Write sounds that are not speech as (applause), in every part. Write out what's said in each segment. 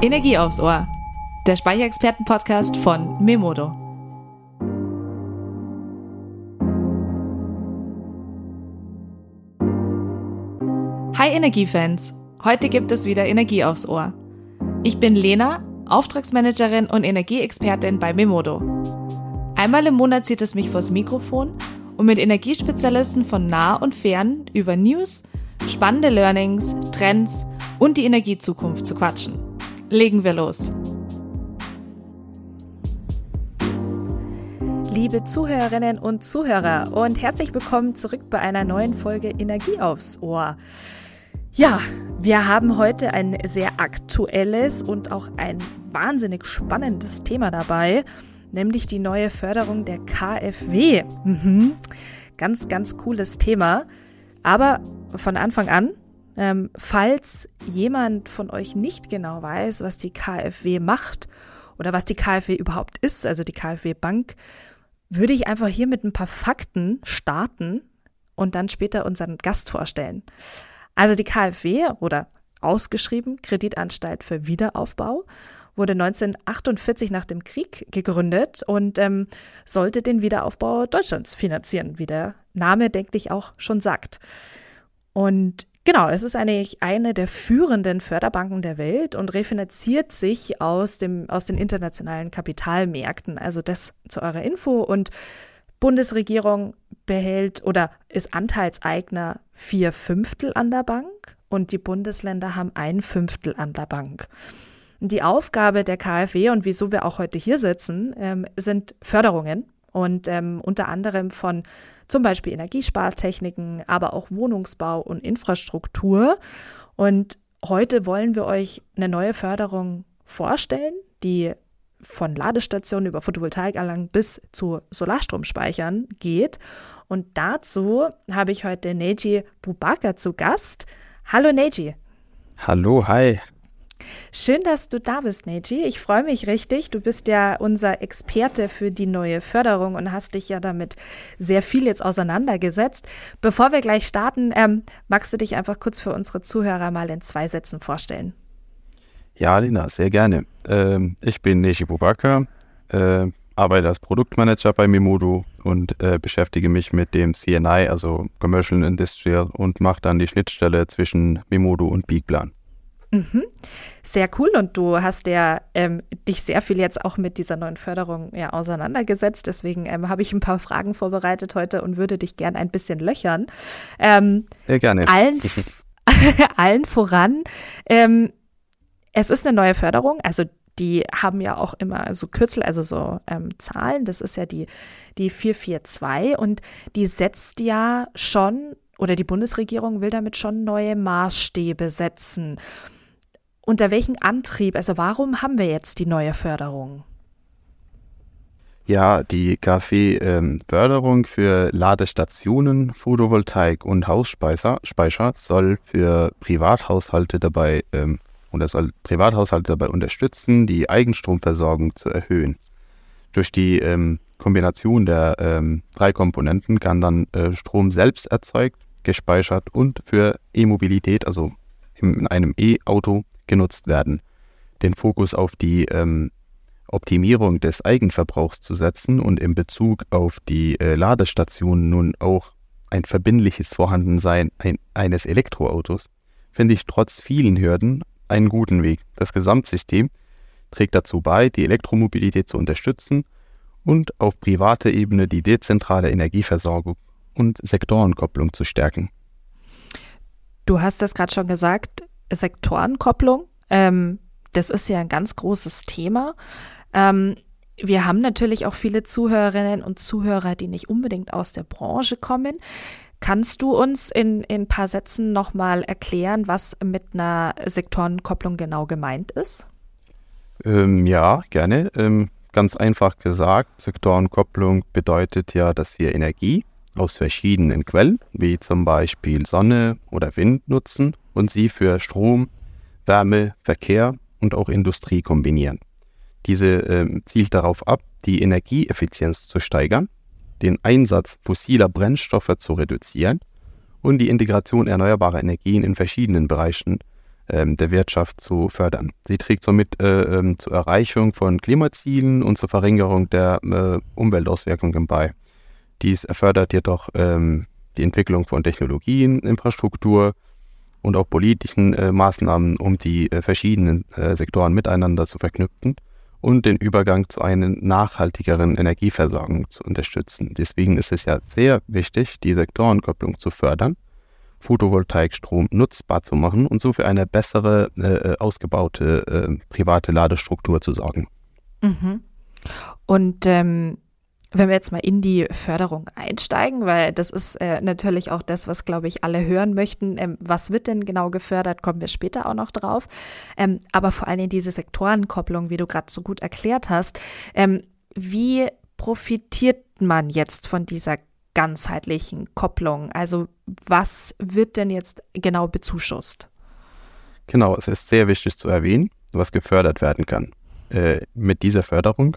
Energie aufs Ohr, der Speicherexperten-Podcast von Memodo. Hi Energiefans, heute gibt es wieder Energie aufs Ohr. Ich bin Lena, Auftragsmanagerin und Energieexpertin bei Memodo. Einmal im Monat zieht es mich vors Mikrofon, um mit Energiespezialisten von nah und fern über News, spannende Learnings, Trends und die Energiezukunft zu quatschen. Legen wir los. Liebe Zuhörerinnen und Zuhörer und herzlich willkommen zurück bei einer neuen Folge Energie aufs Ohr. Ja, wir haben heute ein sehr aktuelles und auch ein wahnsinnig spannendes Thema dabei, nämlich die neue Förderung der KfW. Mhm. Ganz, ganz cooles Thema. Aber von Anfang an, ähm, falls jemand von euch nicht genau weiß, was die KfW macht oder was die KfW überhaupt ist, also die KfW Bank, würde ich einfach hier mit ein paar Fakten starten und dann später unseren Gast vorstellen. Also die KfW oder ausgeschrieben Kreditanstalt für Wiederaufbau wurde 1948 nach dem Krieg gegründet und ähm, sollte den Wiederaufbau Deutschlands finanzieren, wie der Name, denke ich, auch schon sagt. Und genau, es ist eigentlich eine der führenden Förderbanken der Welt und refinanziert sich aus, dem, aus den internationalen Kapitalmärkten. Also das zu eurer Info. Und Bundesregierung behält oder ist Anteilseigner vier Fünftel an der Bank und die Bundesländer haben ein Fünftel an der Bank. Die Aufgabe der KfW und wieso wir auch heute hier sitzen, ähm, sind Förderungen und ähm, unter anderem von zum Beispiel Energiespartechniken, aber auch Wohnungsbau und Infrastruktur. Und heute wollen wir euch eine neue Förderung vorstellen, die von Ladestationen über Photovoltaikanlagen bis zu Solarstromspeichern geht. Und dazu habe ich heute Neji Bubaka zu Gast. Hallo Neji. Hallo, hi. Schön, dass du da bist, Neji. Ich freue mich richtig. Du bist ja unser Experte für die neue Förderung und hast dich ja damit sehr viel jetzt auseinandergesetzt. Bevor wir gleich starten, ähm, magst du dich einfach kurz für unsere Zuhörer mal in zwei Sätzen vorstellen? Ja, Lina, sehr gerne. Ähm, ich bin Neji Bubaka, äh, arbeite als Produktmanager bei Mimodo und äh, beschäftige mich mit dem CNI, also Commercial Industrial, und mache dann die Schnittstelle zwischen Mimodo und Beakplan. Mhm. Sehr cool und du hast ja ähm, dich sehr viel jetzt auch mit dieser neuen Förderung ja, auseinandergesetzt. Deswegen ähm, habe ich ein paar Fragen vorbereitet heute und würde dich gern ein bisschen löchern. Ähm, sehr gerne. Allen, (laughs) (laughs) allen voran. Ähm, es ist eine neue Förderung, also die haben ja auch immer so Kürzel, also so ähm, Zahlen. Das ist ja die, die 442 und die setzt ja schon oder die Bundesregierung will damit schon neue Maßstäbe setzen. Unter welchem Antrieb, also warum haben wir jetzt die neue Förderung? Ja, die KfW-Förderung ähm, für Ladestationen, Photovoltaik und Hausspeicher Speicher soll für Privathaushalte dabei ähm, und er soll Privathaushalte dabei unterstützen, die Eigenstromversorgung zu erhöhen. Durch die ähm, Kombination der ähm, drei Komponenten kann dann äh, Strom selbst erzeugt, gespeichert und für E-Mobilität, also in einem E-Auto, genutzt werden. Den Fokus auf die ähm, Optimierung des Eigenverbrauchs zu setzen und in Bezug auf die äh, Ladestationen nun auch ein verbindliches Vorhandensein ein, eines Elektroautos, finde ich trotz vielen Hürden einen guten Weg. Das Gesamtsystem trägt dazu bei, die Elektromobilität zu unterstützen und auf privater Ebene die dezentrale Energieversorgung und Sektorenkopplung zu stärken. Du hast das gerade schon gesagt, Sektorenkopplung, ähm, das ist ja ein ganz großes Thema. Ähm, wir haben natürlich auch viele Zuhörerinnen und Zuhörer, die nicht unbedingt aus der Branche kommen. Kannst du uns in, in ein paar Sätzen nochmal erklären, was mit einer Sektorenkopplung genau gemeint ist? Ähm, ja, gerne. Ähm, ganz einfach gesagt, Sektorenkopplung bedeutet ja, dass wir Energie aus verschiedenen Quellen, wie zum Beispiel Sonne oder Wind, nutzen und sie für Strom, Wärme, Verkehr und auch Industrie kombinieren. Diese äh, zielt darauf ab, die Energieeffizienz zu steigern den Einsatz fossiler Brennstoffe zu reduzieren und die Integration erneuerbarer Energien in verschiedenen Bereichen ähm, der Wirtschaft zu fördern. Sie trägt somit äh, ähm, zur Erreichung von Klimazielen und zur Verringerung der äh, Umweltauswirkungen bei. Dies fördert jedoch ähm, die Entwicklung von Technologien, Infrastruktur und auch politischen äh, Maßnahmen, um die äh, verschiedenen äh, Sektoren miteinander zu verknüpfen und den Übergang zu einer nachhaltigeren Energieversorgung zu unterstützen. Deswegen ist es ja sehr wichtig, die Sektorenkopplung zu fördern Photovoltaikstrom nutzbar zu machen und so für eine bessere, äh, ausgebaute äh, private Ladestruktur zu sorgen. Mhm. Und ähm, wenn wir jetzt mal in die Förderung einsteigen, weil das ist äh, natürlich auch das, was, glaube ich, alle hören möchten. Ähm, was wird denn genau gefördert, kommen wir später auch noch drauf. Ähm, aber vor allem diese Sektorenkopplung, wie du gerade so gut erklärt hast. Ähm, wie profitiert man jetzt von dieser ganzheitlichen Kopplung? Also was wird denn jetzt genau bezuschusst? Genau, es ist sehr wichtig zu erwähnen, was gefördert werden kann. Äh, mit dieser Förderung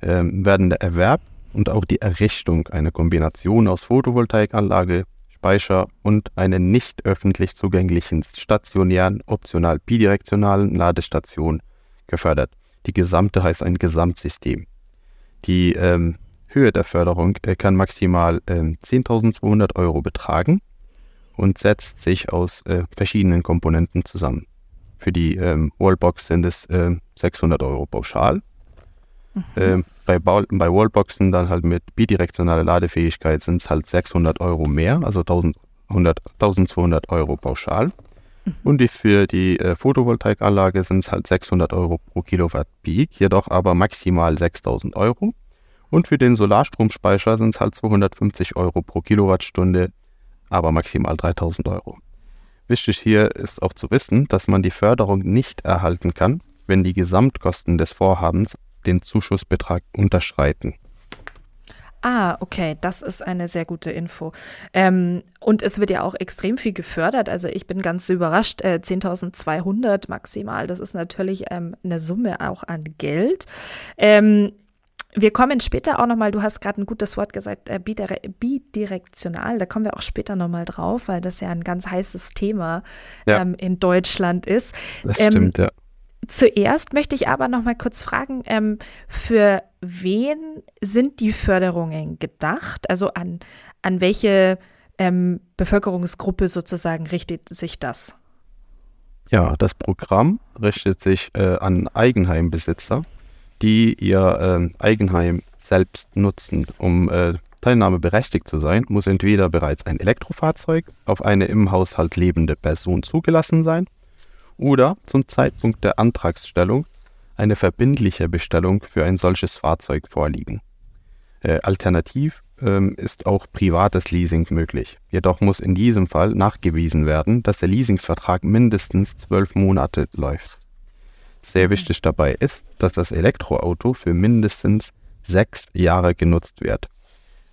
äh, werden der Erwerb und auch die Errichtung einer Kombination aus Photovoltaikanlage, Speicher und einer nicht öffentlich zugänglichen stationären, optional bidirektionalen Ladestation gefördert. Die gesamte heißt ein Gesamtsystem. Die ähm, Höhe der Förderung äh, kann maximal äh, 10.200 Euro betragen und setzt sich aus äh, verschiedenen Komponenten zusammen. Für die ähm, Wallbox sind es 600 ähm, Euro pauschal. Mhm. Ähm, bei, bei, Wallboxen dann halt mit bidirektionaler Ladefähigkeit sind es halt 600 Euro mehr, also 1100, 1200 Euro pauschal. Mhm. Und die, für die äh, Photovoltaikanlage sind es halt 600 Euro pro Kilowatt Peak, jedoch aber maximal 6000 Euro. Und für den Solarstromspeicher sind es halt 250 Euro pro Kilowattstunde, aber maximal 3000 Euro. Wichtig hier ist auch zu wissen, dass man die Förderung nicht erhalten kann, wenn die Gesamtkosten des Vorhabens den Zuschussbetrag unterschreiten. Ah, okay, das ist eine sehr gute Info. Ähm, und es wird ja auch extrem viel gefördert. Also ich bin ganz überrascht. Äh, 10.200 maximal, das ist natürlich ähm, eine Summe auch an Geld. Ähm, wir kommen später auch nochmal, du hast gerade ein gutes Wort gesagt, äh, bidirektional, da kommen wir auch später nochmal drauf, weil das ja ein ganz heißes Thema ja. ähm, in Deutschland ist. Das ähm, stimmt, ja. Zuerst möchte ich aber nochmal kurz fragen, ähm, für wen sind die Förderungen gedacht? Also an, an welche ähm, Bevölkerungsgruppe sozusagen richtet sich das? Ja, das Programm richtet sich äh, an Eigenheimbesitzer die ihr äh, Eigenheim selbst nutzen. Um äh, teilnahmeberechtigt zu sein, muss entweder bereits ein Elektrofahrzeug auf eine im Haushalt lebende Person zugelassen sein oder zum Zeitpunkt der Antragsstellung eine verbindliche Bestellung für ein solches Fahrzeug vorliegen. Äh, alternativ ähm, ist auch privates Leasing möglich. Jedoch muss in diesem Fall nachgewiesen werden, dass der Leasingsvertrag mindestens zwölf Monate läuft. Sehr mhm. wichtig dabei ist, dass das Elektroauto für mindestens sechs Jahre genutzt wird.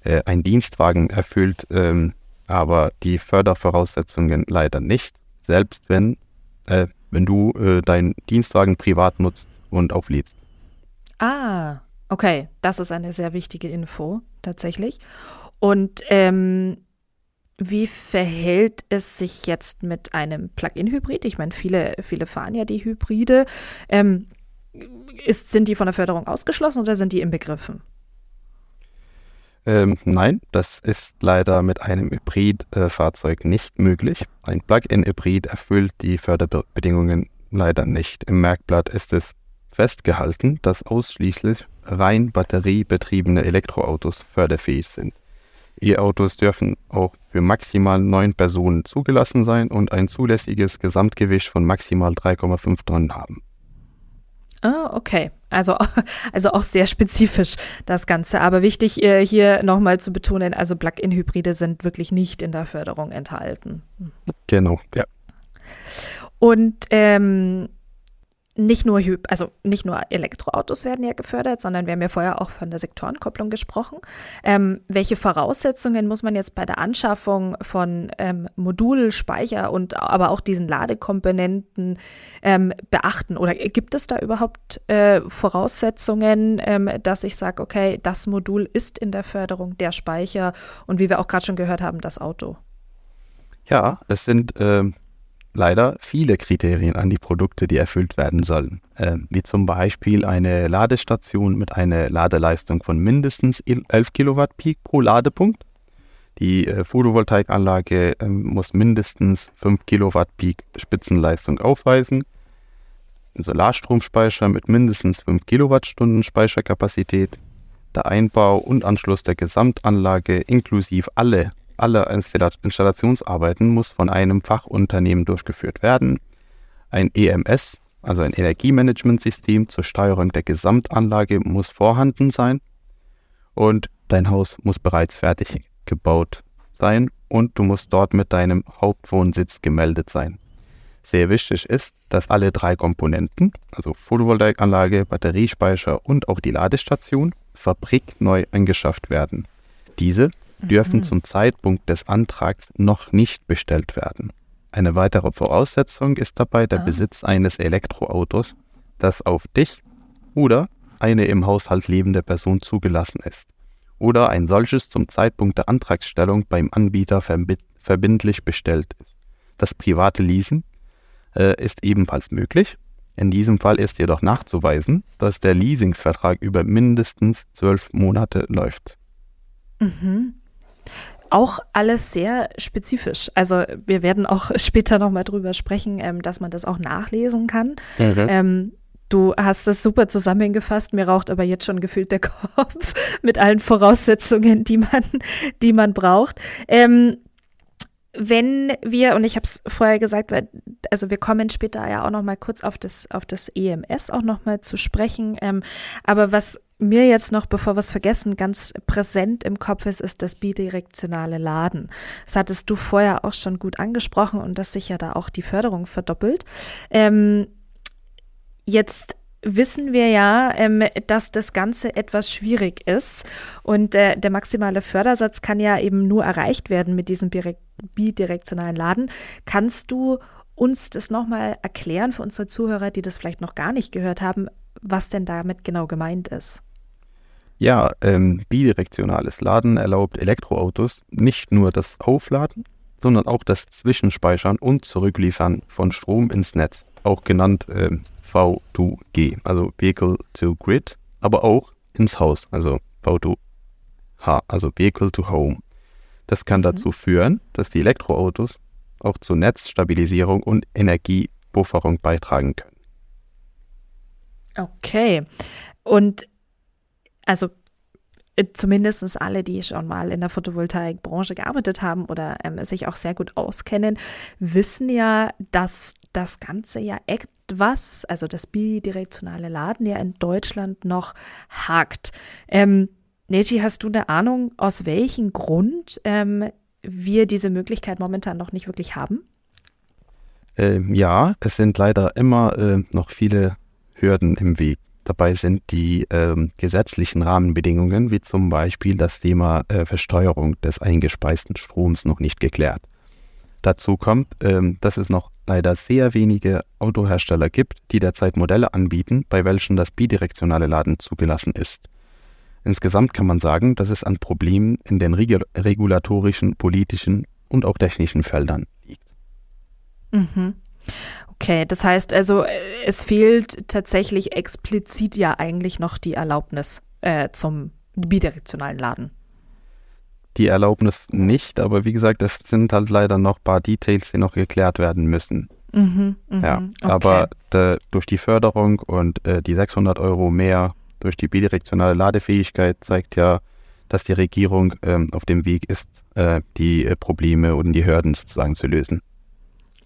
Äh, ein Dienstwagen erfüllt ähm, aber die Fördervoraussetzungen leider nicht, selbst wenn, äh, wenn du äh, deinen Dienstwagen privat nutzt und auflädst. Ah, okay, das ist eine sehr wichtige Info tatsächlich. Und ähm, wie verhält es sich jetzt mit einem Plug-in-Hybrid? Ich meine, viele, viele fahren ja die Hybride. Ähm, ist, sind die von der Förderung ausgeschlossen oder sind die inbegriffen? Ähm, nein, das ist leider mit einem Hybrid-Fahrzeug nicht möglich. Ein Plug-in-Hybrid erfüllt die Förderbedingungen leider nicht. Im Merkblatt ist es festgehalten, dass ausschließlich rein batteriebetriebene Elektroautos förderfähig sind. E-Autos dürfen auch für maximal neun Personen zugelassen sein und ein zulässiges Gesamtgewicht von maximal 3,5 Tonnen haben. Ah, okay. Also, (laughs) also auch sehr spezifisch das Ganze. Aber wichtig äh, hier nochmal zu betonen, also Plug-in-Hybride sind wirklich nicht in der Förderung enthalten. Genau, ja. Und ähm, nicht nur, also nicht nur Elektroautos werden ja gefördert, sondern wir haben ja vorher auch von der Sektorenkopplung gesprochen. Ähm, welche Voraussetzungen muss man jetzt bei der Anschaffung von ähm, Modul, und aber auch diesen Ladekomponenten ähm, beachten? Oder gibt es da überhaupt äh, Voraussetzungen, ähm, dass ich sage, okay, das Modul ist in der Förderung, der Speicher und wie wir auch gerade schon gehört haben, das Auto? Ja, es sind ähm, leider viele Kriterien an die Produkte, die erfüllt werden sollen, äh, wie zum Beispiel eine Ladestation mit einer Ladeleistung von mindestens 11 Kilowatt Peak pro Ladepunkt. Die äh, Photovoltaikanlage äh, muss mindestens 5 Kilowatt Peak Spitzenleistung aufweisen. Ein Solarstromspeicher mit mindestens 5 Kilowattstunden Speicherkapazität. Der Einbau und Anschluss der Gesamtanlage inklusive alle alle Installationsarbeiten muss von einem Fachunternehmen durchgeführt werden. Ein EMS, also ein Energiemanagementsystem zur Steuerung der Gesamtanlage, muss vorhanden sein. Und dein Haus muss bereits fertig gebaut sein und du musst dort mit deinem Hauptwohnsitz gemeldet sein. Sehr wichtig ist, dass alle drei Komponenten, also Photovoltaikanlage, Batteriespeicher und auch die Ladestation, fabrikneu angeschafft werden. Diese dürfen mhm. zum Zeitpunkt des Antrags noch nicht bestellt werden. Eine weitere Voraussetzung ist dabei der ah. Besitz eines Elektroautos, das auf dich oder eine im Haushalt lebende Person zugelassen ist oder ein solches zum Zeitpunkt der Antragsstellung beim Anbieter verbindlich bestellt ist. Das private Leasen äh, ist ebenfalls möglich. In diesem Fall ist jedoch nachzuweisen, dass der Leasingsvertrag über mindestens zwölf Monate läuft. Mhm auch alles sehr spezifisch. Also wir werden auch (laughs) später nochmal drüber sprechen, ähm, dass man das auch nachlesen kann. Mhm. Ähm, du hast das super zusammengefasst. Mir raucht aber jetzt schon gefühlt der (laughs) Kopf mit allen Voraussetzungen, die man, die man braucht. Ähm, wenn wir, und ich habe es vorher gesagt, weil, also wir kommen später ja auch noch mal kurz auf das, auf das EMS auch noch mal zu sprechen, ähm, aber was mir jetzt noch, bevor wir es vergessen, ganz präsent im Kopf ist, ist das bidirektionale Laden. Das hattest du vorher auch schon gut angesprochen und dass sich ja da auch die Förderung verdoppelt. Ähm, jetzt wissen wir ja, ähm, dass das Ganze etwas schwierig ist und äh, der maximale Fördersatz kann ja eben nur erreicht werden mit diesem bidirektionalen Laden. Kannst du uns das nochmal erklären für unsere Zuhörer, die das vielleicht noch gar nicht gehört haben, was denn damit genau gemeint ist? Ja, ähm, bidirektionales Laden erlaubt Elektroautos nicht nur das Aufladen, sondern auch das Zwischenspeichern und Zurückliefern von Strom ins Netz, auch genannt ähm, V2G, also Vehicle to Grid, aber auch ins Haus, also V2H, also Vehicle to Home. Das kann mhm. dazu führen, dass die Elektroautos auch zur Netzstabilisierung und Energiepufferung beitragen können. Okay. Und also äh, zumindest alle, die schon mal in der Photovoltaikbranche gearbeitet haben oder ähm, sich auch sehr gut auskennen, wissen ja, dass das Ganze ja etwas, also das bidirektionale Laden ja in Deutschland noch hakt. Ähm, Neji, hast du eine Ahnung, aus welchem Grund ähm, wir diese Möglichkeit momentan noch nicht wirklich haben? Ähm, ja, es sind leider immer äh, noch viele Hürden im Weg. Dabei sind die ähm, gesetzlichen Rahmenbedingungen, wie zum Beispiel das Thema äh, Versteuerung des eingespeisten Stroms, noch nicht geklärt. Dazu kommt, ähm, dass es noch leider sehr wenige Autohersteller gibt, die derzeit Modelle anbieten, bei welchen das bidirektionale Laden zugelassen ist. Insgesamt kann man sagen, dass es an Problemen in den regulatorischen, politischen und auch technischen Feldern liegt. Mhm. Okay, das heißt also, äh, es fehlt tatsächlich explizit ja eigentlich noch die Erlaubnis äh, zum bidirektionalen Laden. Die Erlaubnis nicht, aber wie gesagt, es sind halt leider noch ein paar Details, die noch geklärt werden müssen. Mhm, mh, ja, okay. aber de, durch die Förderung und äh, die 600 Euro mehr durch die bidirektionale Ladefähigkeit zeigt ja, dass die Regierung ähm, auf dem Weg ist, äh, die äh, Probleme und die Hürden sozusagen zu lösen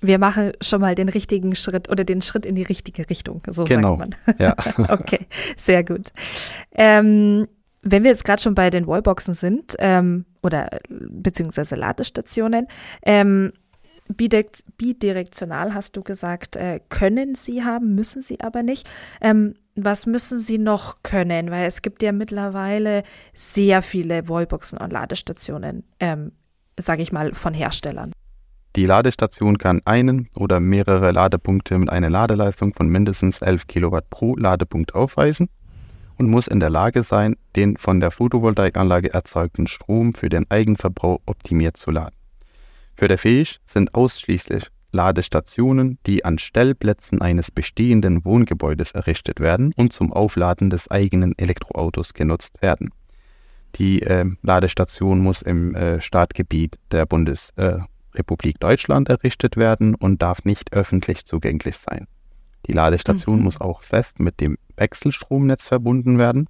wir machen schon mal den richtigen Schritt oder den Schritt in die richtige Richtung, so genau. sagt man. Ja. (laughs) okay, sehr gut. Ähm, wenn wir jetzt gerade schon bei den Wallboxen sind ähm, oder beziehungsweise Ladestationen, ähm, bidirektional hast du gesagt, äh, können sie haben, müssen sie aber nicht. Ähm, was müssen sie noch können? Weil es gibt ja mittlerweile sehr viele Wallboxen und Ladestationen, ähm, sage ich mal, von Herstellern. Die Ladestation kann einen oder mehrere Ladepunkte mit einer Ladeleistung von mindestens 11 Kilowatt pro Ladepunkt aufweisen und muss in der Lage sein, den von der Photovoltaikanlage erzeugten Strom für den Eigenverbrauch optimiert zu laden. Für der Fähig sind ausschließlich Ladestationen, die an Stellplätzen eines bestehenden Wohngebäudes errichtet werden und zum Aufladen des eigenen Elektroautos genutzt werden. Die äh, Ladestation muss im äh, Startgebiet der Bundesrepublik äh, Deutschland errichtet werden und darf nicht öffentlich zugänglich sein. Die Ladestation mhm. muss auch fest mit dem Wechselstromnetz verbunden werden.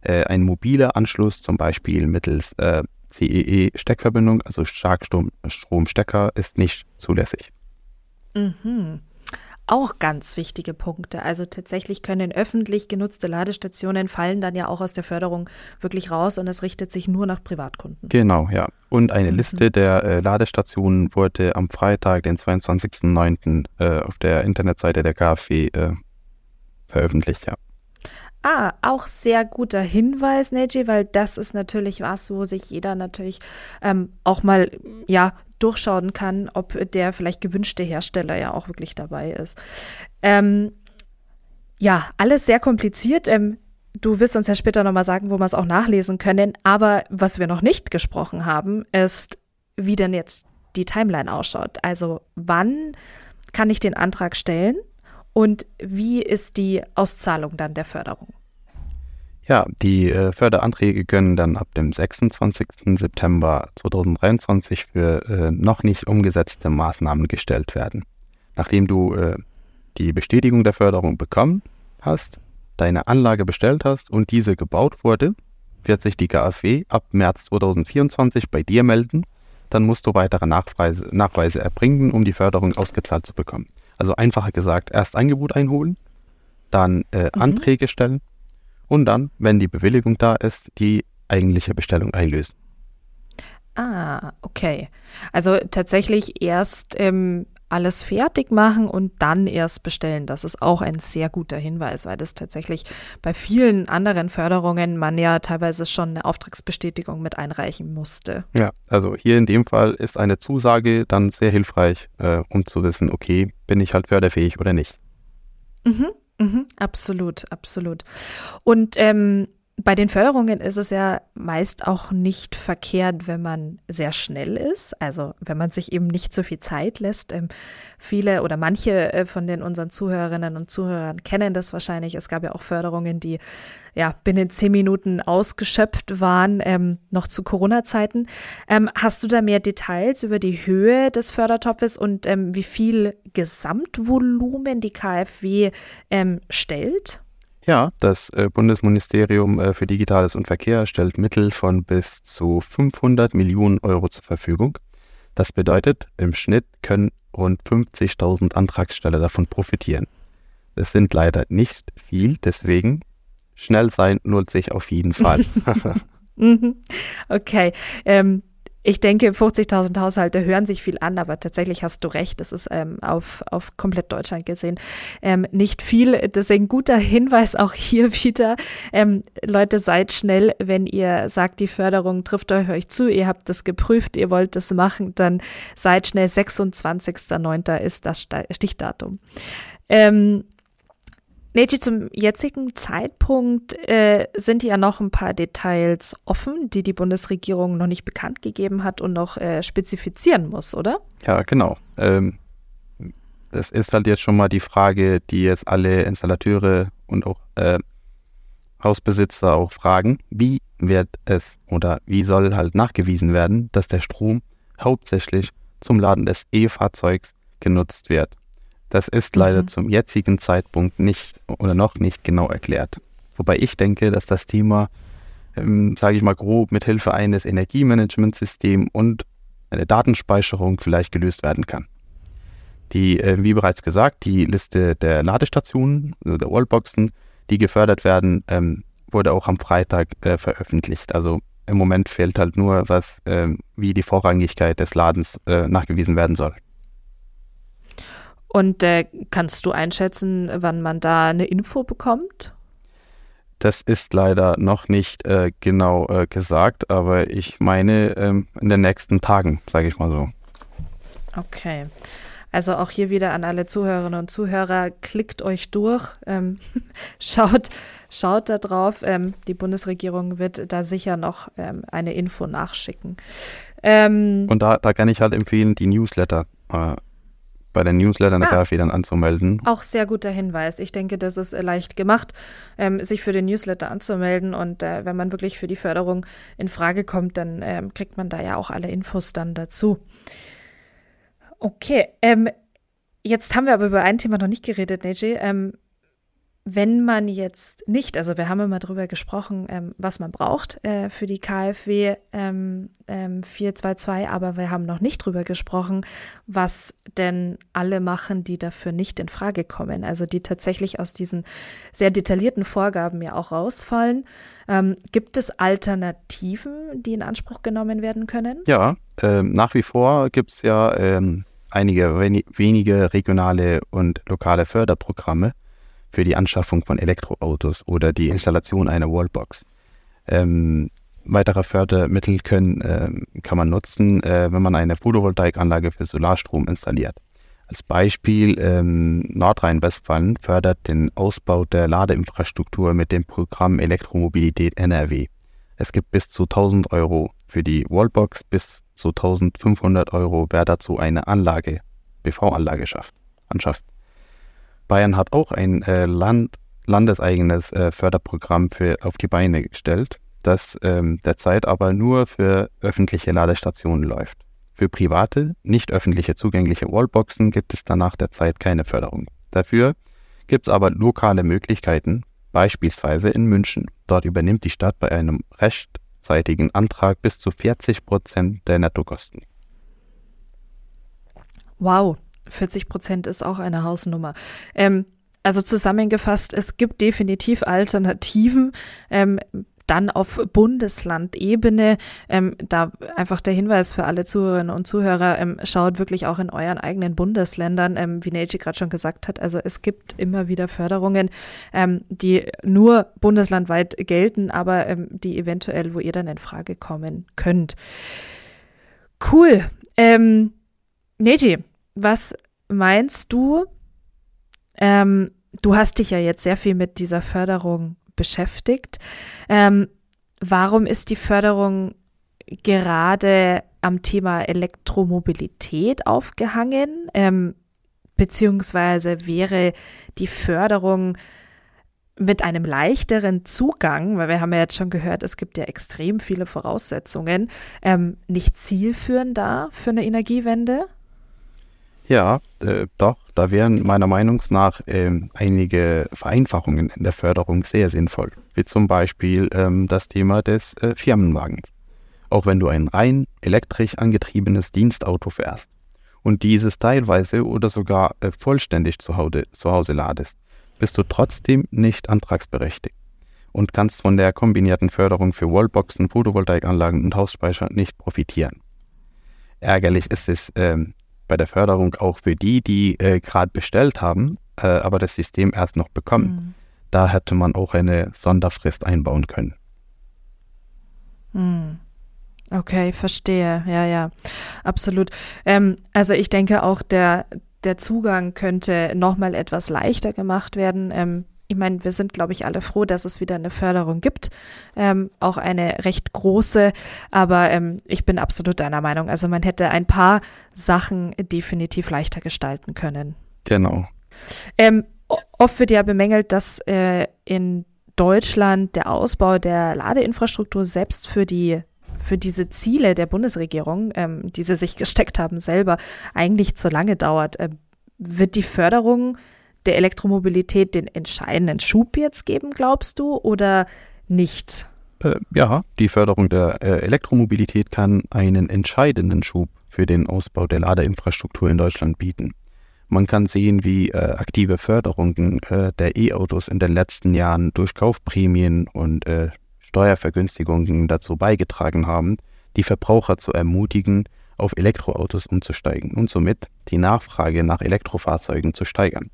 Äh, ein mobiler Anschluss, zum Beispiel mittels äh, CEE-Steckverbindung, also Starkstromstecker, ist nicht zulässig. Mhm. Auch ganz wichtige Punkte. Also tatsächlich können öffentlich genutzte Ladestationen fallen dann ja auch aus der Förderung wirklich raus und es richtet sich nur nach Privatkunden. Genau, ja. Und eine mhm. Liste der äh, Ladestationen wurde am Freitag, den 22.09. Äh, auf der Internetseite der KfW äh, veröffentlicht, ja. Ah, auch sehr guter Hinweis, Neji, weil das ist natürlich was, wo sich jeder natürlich ähm, auch mal ja durchschauen kann, ob der vielleicht gewünschte Hersteller ja auch wirklich dabei ist. Ähm, ja, alles sehr kompliziert. Ähm, du wirst uns ja später nochmal sagen, wo wir es auch nachlesen können. Aber was wir noch nicht gesprochen haben, ist, wie denn jetzt die Timeline ausschaut. Also wann kann ich den Antrag stellen? Und wie ist die Auszahlung dann der Förderung? Ja, die äh, Förderanträge können dann ab dem 26. September 2023 für äh, noch nicht umgesetzte Maßnahmen gestellt werden. Nachdem du äh, die Bestätigung der Förderung bekommen hast, deine Anlage bestellt hast und diese gebaut wurde, wird sich die KfW ab März 2024 bei dir melden. Dann musst du weitere Nachweise, Nachweise erbringen, um die Förderung ausgezahlt zu bekommen. Also einfacher gesagt, erst Angebot einholen, dann äh, mhm. Anträge stellen und dann, wenn die Bewilligung da ist, die eigentliche Bestellung einlösen. Ah, okay. Also tatsächlich erst ähm, alles fertig machen und dann erst bestellen. Das ist auch ein sehr guter Hinweis, weil das tatsächlich bei vielen anderen Förderungen man ja teilweise schon eine Auftragsbestätigung mit einreichen musste. Ja, also hier in dem Fall ist eine Zusage dann sehr hilfreich, äh, um zu wissen, okay, bin ich halt förderfähig oder nicht. Mhm, mhm, absolut, absolut. Und ähm, bei den Förderungen ist es ja meist auch nicht verkehrt, wenn man sehr schnell ist, also wenn man sich eben nicht so viel Zeit lässt. Ähm, viele oder manche äh, von den unseren Zuhörerinnen und Zuhörern kennen das wahrscheinlich. Es gab ja auch Förderungen, die ja binnen zehn Minuten ausgeschöpft waren, ähm, noch zu Corona-Zeiten. Ähm, hast du da mehr Details über die Höhe des Fördertopfes und ähm, wie viel Gesamtvolumen die KfW ähm, stellt? Ja, das äh, Bundesministerium äh, für Digitales und Verkehr stellt Mittel von bis zu 500 Millionen Euro zur Verfügung. Das bedeutet, im Schnitt können rund 50.000 Antragsteller davon profitieren. Es sind leider nicht viel, deswegen schnell sein lohnt sich auf jeden Fall. (laughs) Mhm. okay. Ähm, ich denke, 50.000 Haushalte hören sich viel an, aber tatsächlich hast du recht, das ist ähm, auf, auf komplett Deutschland gesehen ähm, nicht viel. Deswegen guter Hinweis auch hier wieder. Ähm, Leute, seid schnell, wenn ihr sagt, die Förderung trifft euch, euch zu, ihr habt das geprüft, ihr wollt das machen, dann seid schnell. 26.09. ist das Stichdatum. Ähm, Neji, zum jetzigen Zeitpunkt äh, sind ja noch ein paar Details offen, die die Bundesregierung noch nicht bekannt gegeben hat und noch äh, spezifizieren muss, oder? Ja, genau. Ähm, das ist halt jetzt schon mal die Frage, die jetzt alle Installateure und auch äh, Hausbesitzer auch fragen. Wie wird es oder wie soll halt nachgewiesen werden, dass der Strom hauptsächlich zum Laden des E-Fahrzeugs genutzt wird? Das ist leider mhm. zum jetzigen Zeitpunkt nicht oder noch nicht genau erklärt. Wobei ich denke, dass das Thema, ähm, sage ich mal grob, mit Hilfe eines Energiemanagementsystems und einer Datenspeicherung vielleicht gelöst werden kann. Die, äh, wie bereits gesagt, die Liste der Ladestationen, also der Wallboxen, die gefördert werden, ähm, wurde auch am Freitag äh, veröffentlicht. Also im Moment fehlt halt nur, was, äh, wie die Vorrangigkeit des Ladens äh, nachgewiesen werden soll. Und äh, kannst du einschätzen, wann man da eine Info bekommt? Das ist leider noch nicht äh, genau äh, gesagt, aber ich meine ähm, in den nächsten Tagen, sage ich mal so. Okay. Also auch hier wieder an alle Zuhörerinnen und Zuhörer, klickt euch durch, ähm, (laughs) schaut, schaut da drauf. Ähm, die Bundesregierung wird da sicher noch ähm, eine Info nachschicken. Ähm, und da, da kann ich halt empfehlen, die Newsletter äh, bei den Newslettern der Ah. KfW dann anzumelden. Auch sehr guter Hinweis. Ich denke, das ist äh, leicht gemacht, ähm, sich für den Newsletter anzumelden. Und äh, wenn man wirklich für die Förderung in Frage kommt, dann ähm, kriegt man da ja auch alle Infos dann dazu. Okay, ähm, jetzt haben wir aber über ein Thema noch nicht geredet, Neji. Wenn man jetzt nicht, also wir haben immer drüber gesprochen, ähm, was man braucht äh, für die KfW ähm, ähm, 422, aber wir haben noch nicht drüber gesprochen, was denn alle machen, die dafür nicht in Frage kommen, also die tatsächlich aus diesen sehr detaillierten Vorgaben ja auch rausfallen. Ähm, gibt es Alternativen, die in Anspruch genommen werden können? Ja, ähm, nach wie vor gibt es ja ähm, einige weni- wenige regionale und lokale Förderprogramme für die Anschaffung von Elektroautos oder die Installation einer Wallbox. Ähm, weitere Fördermittel können, ähm, kann man nutzen, äh, wenn man eine Photovoltaikanlage für Solarstrom installiert. Als Beispiel ähm, Nordrhein-Westfalen fördert den Ausbau der Ladeinfrastruktur mit dem Programm Elektromobilität NRW. Es gibt bis zu 1000 Euro für die Wallbox, bis zu 1500 Euro, wer dazu eine Anlage, BV-Anlage schafft, anschafft. Bayern hat auch ein äh, Land, landeseigenes äh, Förderprogramm für, auf die Beine gestellt, das ähm, derzeit aber nur für öffentliche Ladestationen läuft. Für private, nicht öffentliche zugängliche Wallboxen gibt es danach derzeit keine Förderung. Dafür gibt es aber lokale Möglichkeiten, beispielsweise in München. Dort übernimmt die Stadt bei einem rechtzeitigen Antrag bis zu 40 Prozent der Nettokosten. Wow, 40 Prozent ist auch eine Hausnummer. Ähm, also zusammengefasst, es gibt definitiv Alternativen. Ähm, dann auf Bundeslandebene, ähm, da einfach der Hinweis für alle Zuhörerinnen und Zuhörer, ähm, schaut wirklich auch in euren eigenen Bundesländern, ähm, wie Neji gerade schon gesagt hat. Also es gibt immer wieder Förderungen, ähm, die nur bundeslandweit gelten, aber ähm, die eventuell, wo ihr dann in Frage kommen könnt. Cool. Ähm, Neji, was meinst du? Ähm, du hast dich ja jetzt sehr viel mit dieser Förderung beschäftigt. Ähm, warum ist die Förderung gerade am Thema Elektromobilität aufgehangen? Ähm, beziehungsweise wäre die Förderung mit einem leichteren Zugang, weil wir haben ja jetzt schon gehört, es gibt ja extrem viele Voraussetzungen, ähm, nicht zielführend da für eine Energiewende? Ja, äh, doch, da wären meiner Meinung nach ähm, einige Vereinfachungen in der Förderung sehr sinnvoll, wie zum Beispiel ähm, das Thema des äh, Firmenwagens. Auch wenn du ein rein elektrisch angetriebenes Dienstauto fährst und dieses teilweise oder sogar äh, vollständig zu Hause, zu Hause ladest, bist du trotzdem nicht antragsberechtigt und kannst von der kombinierten Förderung für Wallboxen, Photovoltaikanlagen und Hausspeicher nicht profitieren. Ärgerlich ist es ähm, bei der Förderung auch für die, die äh, gerade bestellt haben, äh, aber das System erst noch bekommen. Hm. Da hätte man auch eine Sonderfrist einbauen können. Hm. Okay, verstehe. Ja, ja, absolut. Ähm, also ich denke auch, der, der Zugang könnte nochmal etwas leichter gemacht werden. Ähm, ich meine, wir sind, glaube ich, alle froh, dass es wieder eine Förderung gibt, ähm, auch eine recht große, aber ähm, ich bin absolut deiner Meinung. Also man hätte ein paar Sachen definitiv leichter gestalten können. Genau. Ähm, oft wird ja bemängelt, dass äh, in Deutschland der Ausbau der Ladeinfrastruktur selbst für die für diese Ziele der Bundesregierung, ähm, die sie sich gesteckt haben, selber eigentlich zu lange dauert. Ähm, wird die Förderung der Elektromobilität den entscheidenden Schub jetzt geben, glaubst du, oder nicht? Äh, ja, die Förderung der äh, Elektromobilität kann einen entscheidenden Schub für den Ausbau der Ladeinfrastruktur in Deutschland bieten. Man kann sehen, wie äh, aktive Förderungen äh, der E-Autos in den letzten Jahren durch Kaufprämien und äh, Steuervergünstigungen dazu beigetragen haben, die Verbraucher zu ermutigen, auf Elektroautos umzusteigen und somit die Nachfrage nach Elektrofahrzeugen zu steigern.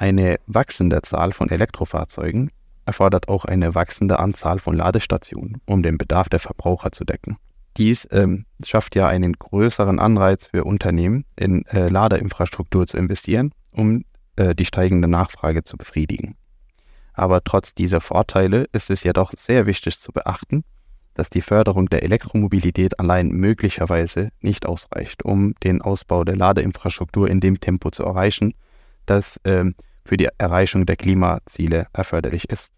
Eine wachsende Zahl von Elektrofahrzeugen erfordert auch eine wachsende Anzahl von Ladestationen, um den Bedarf der Verbraucher zu decken. Dies ähm, schafft ja einen größeren Anreiz für Unternehmen, in äh, Ladeinfrastruktur zu investieren, um äh, die steigende Nachfrage zu befriedigen. Aber trotz dieser Vorteile ist es jedoch sehr wichtig zu beachten, dass die Förderung der Elektromobilität allein möglicherweise nicht ausreicht, um den Ausbau der Ladeinfrastruktur in dem Tempo zu erreichen, das ähm, für die Erreichung der Klimaziele erforderlich ist.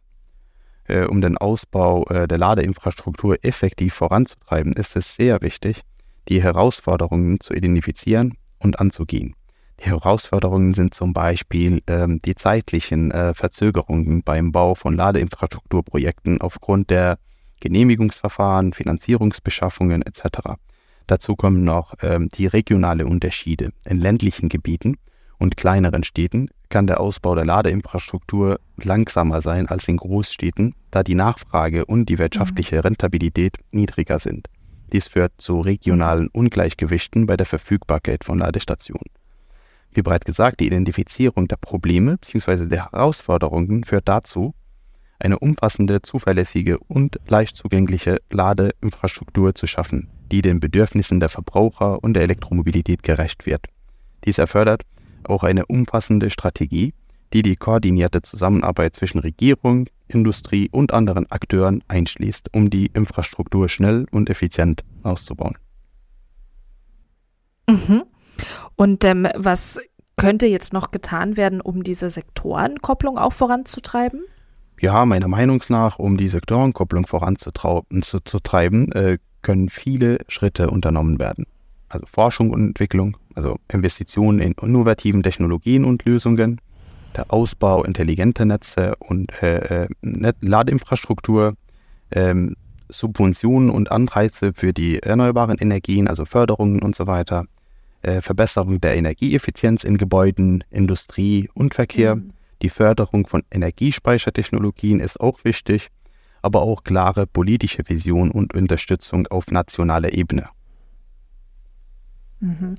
Äh, um den Ausbau äh, der Ladeinfrastruktur effektiv voranzutreiben, ist es sehr wichtig, die Herausforderungen zu identifizieren und anzugehen. Die Herausforderungen sind zum Beispiel ähm, die zeitlichen äh, Verzögerungen beim Bau von Ladeinfrastrukturprojekten aufgrund der Genehmigungsverfahren, Finanzierungsbeschaffungen etc. Dazu kommen noch ähm, die regionale Unterschiede. In ländlichen Gebieten und kleineren Städten kann der Ausbau der Ladeinfrastruktur langsamer sein als in Großstädten, da die Nachfrage und die wirtschaftliche mhm. Rentabilität niedriger sind. Dies führt zu regionalen Ungleichgewichten bei der Verfügbarkeit von Ladestationen. Wie bereits gesagt, die Identifizierung der Probleme bzw. der Herausforderungen führt dazu, eine umfassende, zuverlässige und leicht zugängliche Ladeinfrastruktur zu schaffen, die den Bedürfnissen der Verbraucher und der Elektromobilität gerecht wird. Dies erfordert auch eine umfassende Strategie, die die koordinierte Zusammenarbeit zwischen Regierung, Industrie und anderen Akteuren einschließt, um die Infrastruktur schnell und effizient auszubauen. Mhm. Und ähm, was könnte jetzt noch getan werden, um diese Sektorenkopplung auch voranzutreiben? Ja, meiner Meinung nach, um die Sektorenkopplung voranzutreiben, äh, können viele Schritte unternommen werden. Also Forschung und Entwicklung, also Investitionen in innovativen Technologien und Lösungen, der Ausbau intelligenter Netze und äh, äh Ladeinfrastruktur, ähm, Subventionen und Anreize für die erneuerbaren Energien, also Förderungen und so weiter, äh, Verbesserung der Energieeffizienz in Gebäuden, Industrie und Verkehr. Mhm. Die Förderung von Energiespeichertechnologien ist auch wichtig, aber auch klare politische Vision und Unterstützung auf nationaler Ebene. Mhm.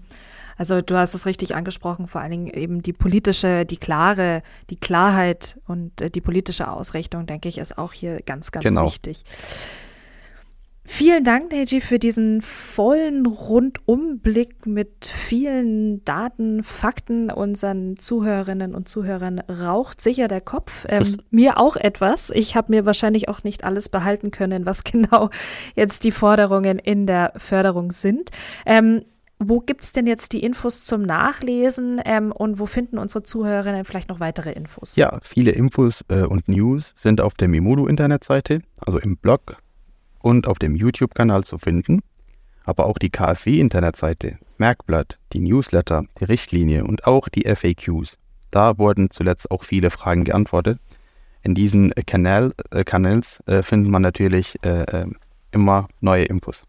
Also du hast es richtig angesprochen, vor allen Dingen eben die politische, die klare, die Klarheit und äh, die politische Ausrichtung, denke ich, ist auch hier ganz, ganz genau. wichtig. Vielen Dank, Neji, für diesen vollen Rundumblick mit vielen Daten, Fakten. Unseren Zuhörerinnen und Zuhörern raucht sicher der Kopf. Ähm, mir auch etwas. Ich habe mir wahrscheinlich auch nicht alles behalten können, was (laughs) genau jetzt die Forderungen in der Förderung sind. Ähm, wo gibt es denn jetzt die Infos zum Nachlesen ähm, und wo finden unsere Zuhörerinnen vielleicht noch weitere Infos? Ja, viele Infos äh, und News sind auf der Mimodo-Internetseite, also im Blog und auf dem YouTube-Kanal zu finden. Aber auch die KfW-Internetseite, Merkblatt, die Newsletter, die Richtlinie und auch die FAQs. Da wurden zuletzt auch viele Fragen geantwortet. In diesen äh, Kanal, äh, Kanals äh, findet man natürlich äh, äh, immer neue Infos.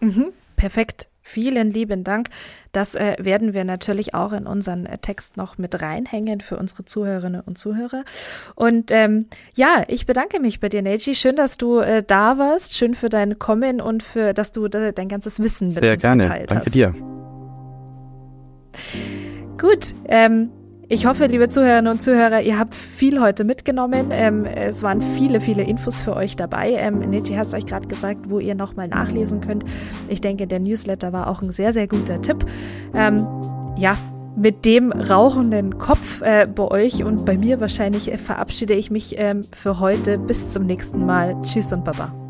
Mhm. Perfekt. Vielen lieben Dank. Das äh, werden wir natürlich auch in unseren äh, Text noch mit reinhängen für unsere Zuhörerinnen und Zuhörer. Und ähm, ja, ich bedanke mich bei dir, Neji. Schön, dass du äh, da warst. Schön für dein Kommen und für, dass du dein ganzes Wissen mit Sehr uns gerne. geteilt Danke hast. Danke dir. Gut, ähm, ich hoffe, liebe Zuhörerinnen und Zuhörer, ihr habt viel heute mitgenommen. Ähm, es waren viele, viele Infos für euch dabei. Ähm, Niti hat es euch gerade gesagt, wo ihr nochmal nachlesen könnt. Ich denke, der Newsletter war auch ein sehr, sehr guter Tipp. Ähm, ja, mit dem rauchenden Kopf äh, bei euch und bei mir wahrscheinlich äh, verabschiede ich mich ähm, für heute. Bis zum nächsten Mal. Tschüss und Baba.